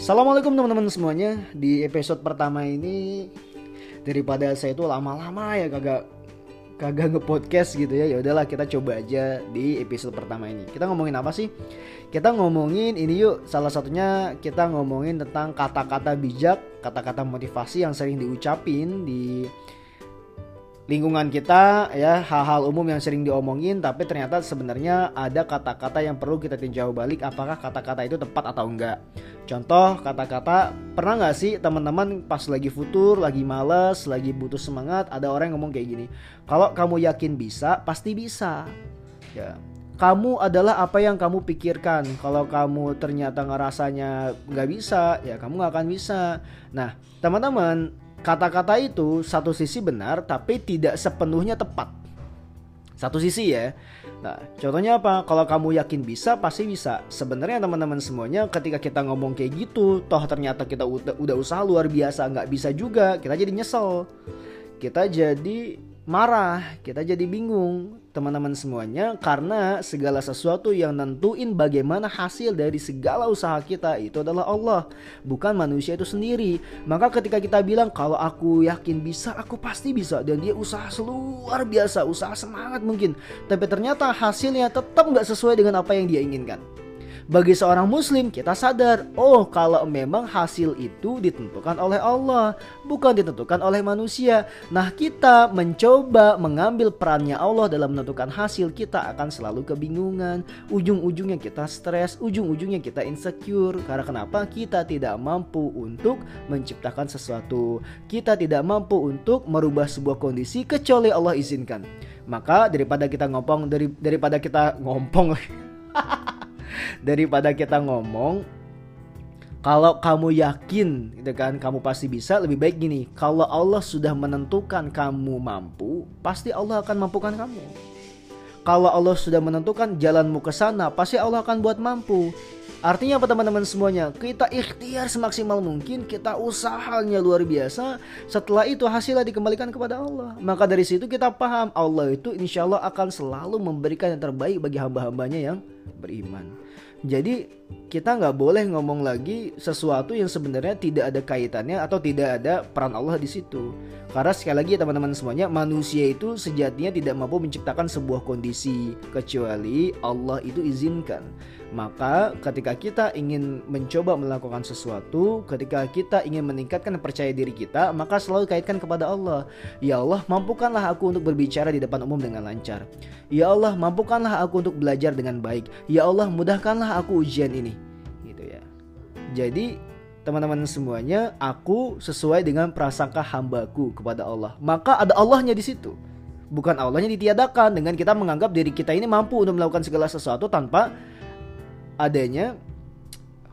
Assalamualaikum teman-teman semuanya. Di episode pertama ini Daripada saya itu lama-lama ya kagak Kagak nge-podcast gitu ya. Ya udahlah kita coba aja di episode pertama ini. Kita ngomongin apa sih? Kita ngomongin ini yuk. Salah satunya kita ngomongin tentang kata-kata bijak Kata-kata motivasi yang sering diucapin di lingkungan kita ya. Hal-hal umum yang sering diomongin tapi ternyata sebenarnya ada kata-kata yang perlu kita tinjau balik. Apakah kata-kata itu tepat atau enggak contoh kata-kata pernah nggak sih teman-teman pas lagi futur lagi males lagi butuh semangat ada orang yang ngomong kayak gini kalau kamu yakin bisa pasti bisa ya kamu adalah apa yang kamu pikirkan. Kalau kamu ternyata ngerasanya nggak bisa, ya kamu nggak akan bisa. Nah, teman-teman, kata-kata itu satu sisi benar tapi tidak sepenuhnya tepat. Satu sisi ya. Nah, contohnya apa? Kalau kamu yakin bisa, pasti bisa. Sebenarnya teman-teman semuanya ketika kita ngomong kayak gitu, toh ternyata kita udah, usaha luar biasa nggak bisa juga, kita jadi nyesel. Kita jadi marah, kita jadi bingung teman-teman semuanya karena segala sesuatu yang nentuin bagaimana hasil dari segala usaha kita itu adalah Allah, bukan manusia itu sendiri. Maka ketika kita bilang kalau aku yakin bisa, aku pasti bisa dan dia usaha luar biasa, usaha semangat mungkin, tapi ternyata hasilnya tetap nggak sesuai dengan apa yang dia inginkan. Bagi seorang muslim kita sadar, oh kalau memang hasil itu ditentukan oleh Allah, bukan ditentukan oleh manusia. Nah, kita mencoba mengambil perannya Allah dalam menentukan hasil, kita akan selalu kebingungan. Ujung-ujungnya kita stres, ujung-ujungnya kita insecure. Karena kenapa? Kita tidak mampu untuk menciptakan sesuatu. Kita tidak mampu untuk merubah sebuah kondisi kecuali Allah izinkan. Maka daripada kita ngompong dari daripada kita ngompong daripada kita ngomong kalau kamu yakin gitu kan kamu pasti bisa lebih baik gini kalau Allah sudah menentukan kamu mampu pasti Allah akan mampukan kamu. Kalau Allah sudah menentukan jalanmu ke sana pasti Allah akan buat mampu Artinya apa teman-teman semuanya? Kita ikhtiar semaksimal mungkin, kita usahanya luar biasa. Setelah itu hasilnya dikembalikan kepada Allah. Maka dari situ kita paham Allah itu insya Allah akan selalu memberikan yang terbaik bagi hamba-hambanya yang beriman. Jadi kita nggak boleh ngomong lagi sesuatu yang sebenarnya tidak ada kaitannya atau tidak ada peran Allah di situ. Karena sekali lagi teman-teman semuanya manusia itu sejatinya tidak mampu menciptakan sebuah kondisi kecuali Allah itu izinkan. Maka ketika kita ingin mencoba melakukan sesuatu, ketika kita ingin meningkatkan percaya diri kita, maka selalu kaitkan kepada Allah. Ya Allah, mampukanlah aku untuk berbicara di depan umum dengan lancar. Ya Allah, mampukanlah aku untuk belajar dengan baik. Ya Allah, mudahkanlah aku ujian ini. Gitu ya. Jadi teman-teman semuanya, aku sesuai dengan prasangka hambaku kepada Allah. Maka ada Allahnya di situ. Bukan Allahnya ditiadakan dengan kita menganggap diri kita ini mampu untuk melakukan segala sesuatu tanpa adanya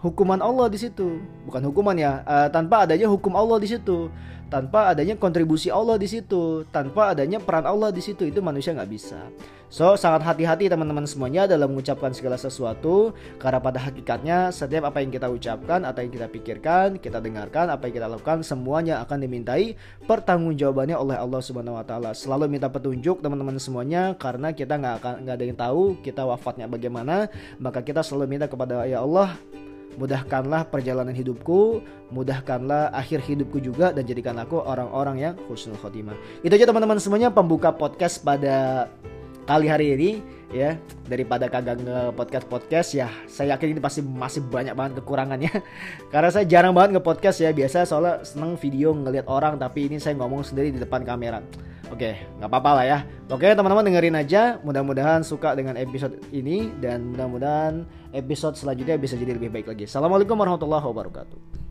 hukuman Allah di situ. Bukan hukuman ya, uh, tanpa adanya hukum Allah di situ tanpa adanya kontribusi Allah di situ, tanpa adanya peran Allah di situ itu manusia nggak bisa. So sangat hati-hati teman-teman semuanya dalam mengucapkan segala sesuatu karena pada hakikatnya setiap apa yang kita ucapkan atau yang kita pikirkan, kita dengarkan, apa yang kita lakukan semuanya akan dimintai pertanggungjawabannya oleh Allah Subhanahu Wa Taala. Selalu minta petunjuk teman-teman semuanya karena kita nggak akan nggak ada yang tahu kita wafatnya bagaimana, maka kita selalu minta kepada ya Allah Mudahkanlah perjalanan hidupku, mudahkanlah akhir hidupku juga dan jadikan aku orang-orang yang husnul khotimah. Itu aja teman-teman semuanya pembuka podcast pada kali hari ini ya. Daripada kagak nge podcast podcast ya saya yakin ini pasti masih banyak banget kekurangannya. Karena saya jarang banget nge podcast ya. Biasa soalnya seneng video ngelihat orang tapi ini saya ngomong sendiri di depan kamera oke nggak apa-apa lah ya. Oke teman-teman dengerin aja. Mudah-mudahan suka dengan episode ini dan mudah-mudahan episode selanjutnya bisa jadi lebih baik lagi. Assalamualaikum warahmatullahi wabarakatuh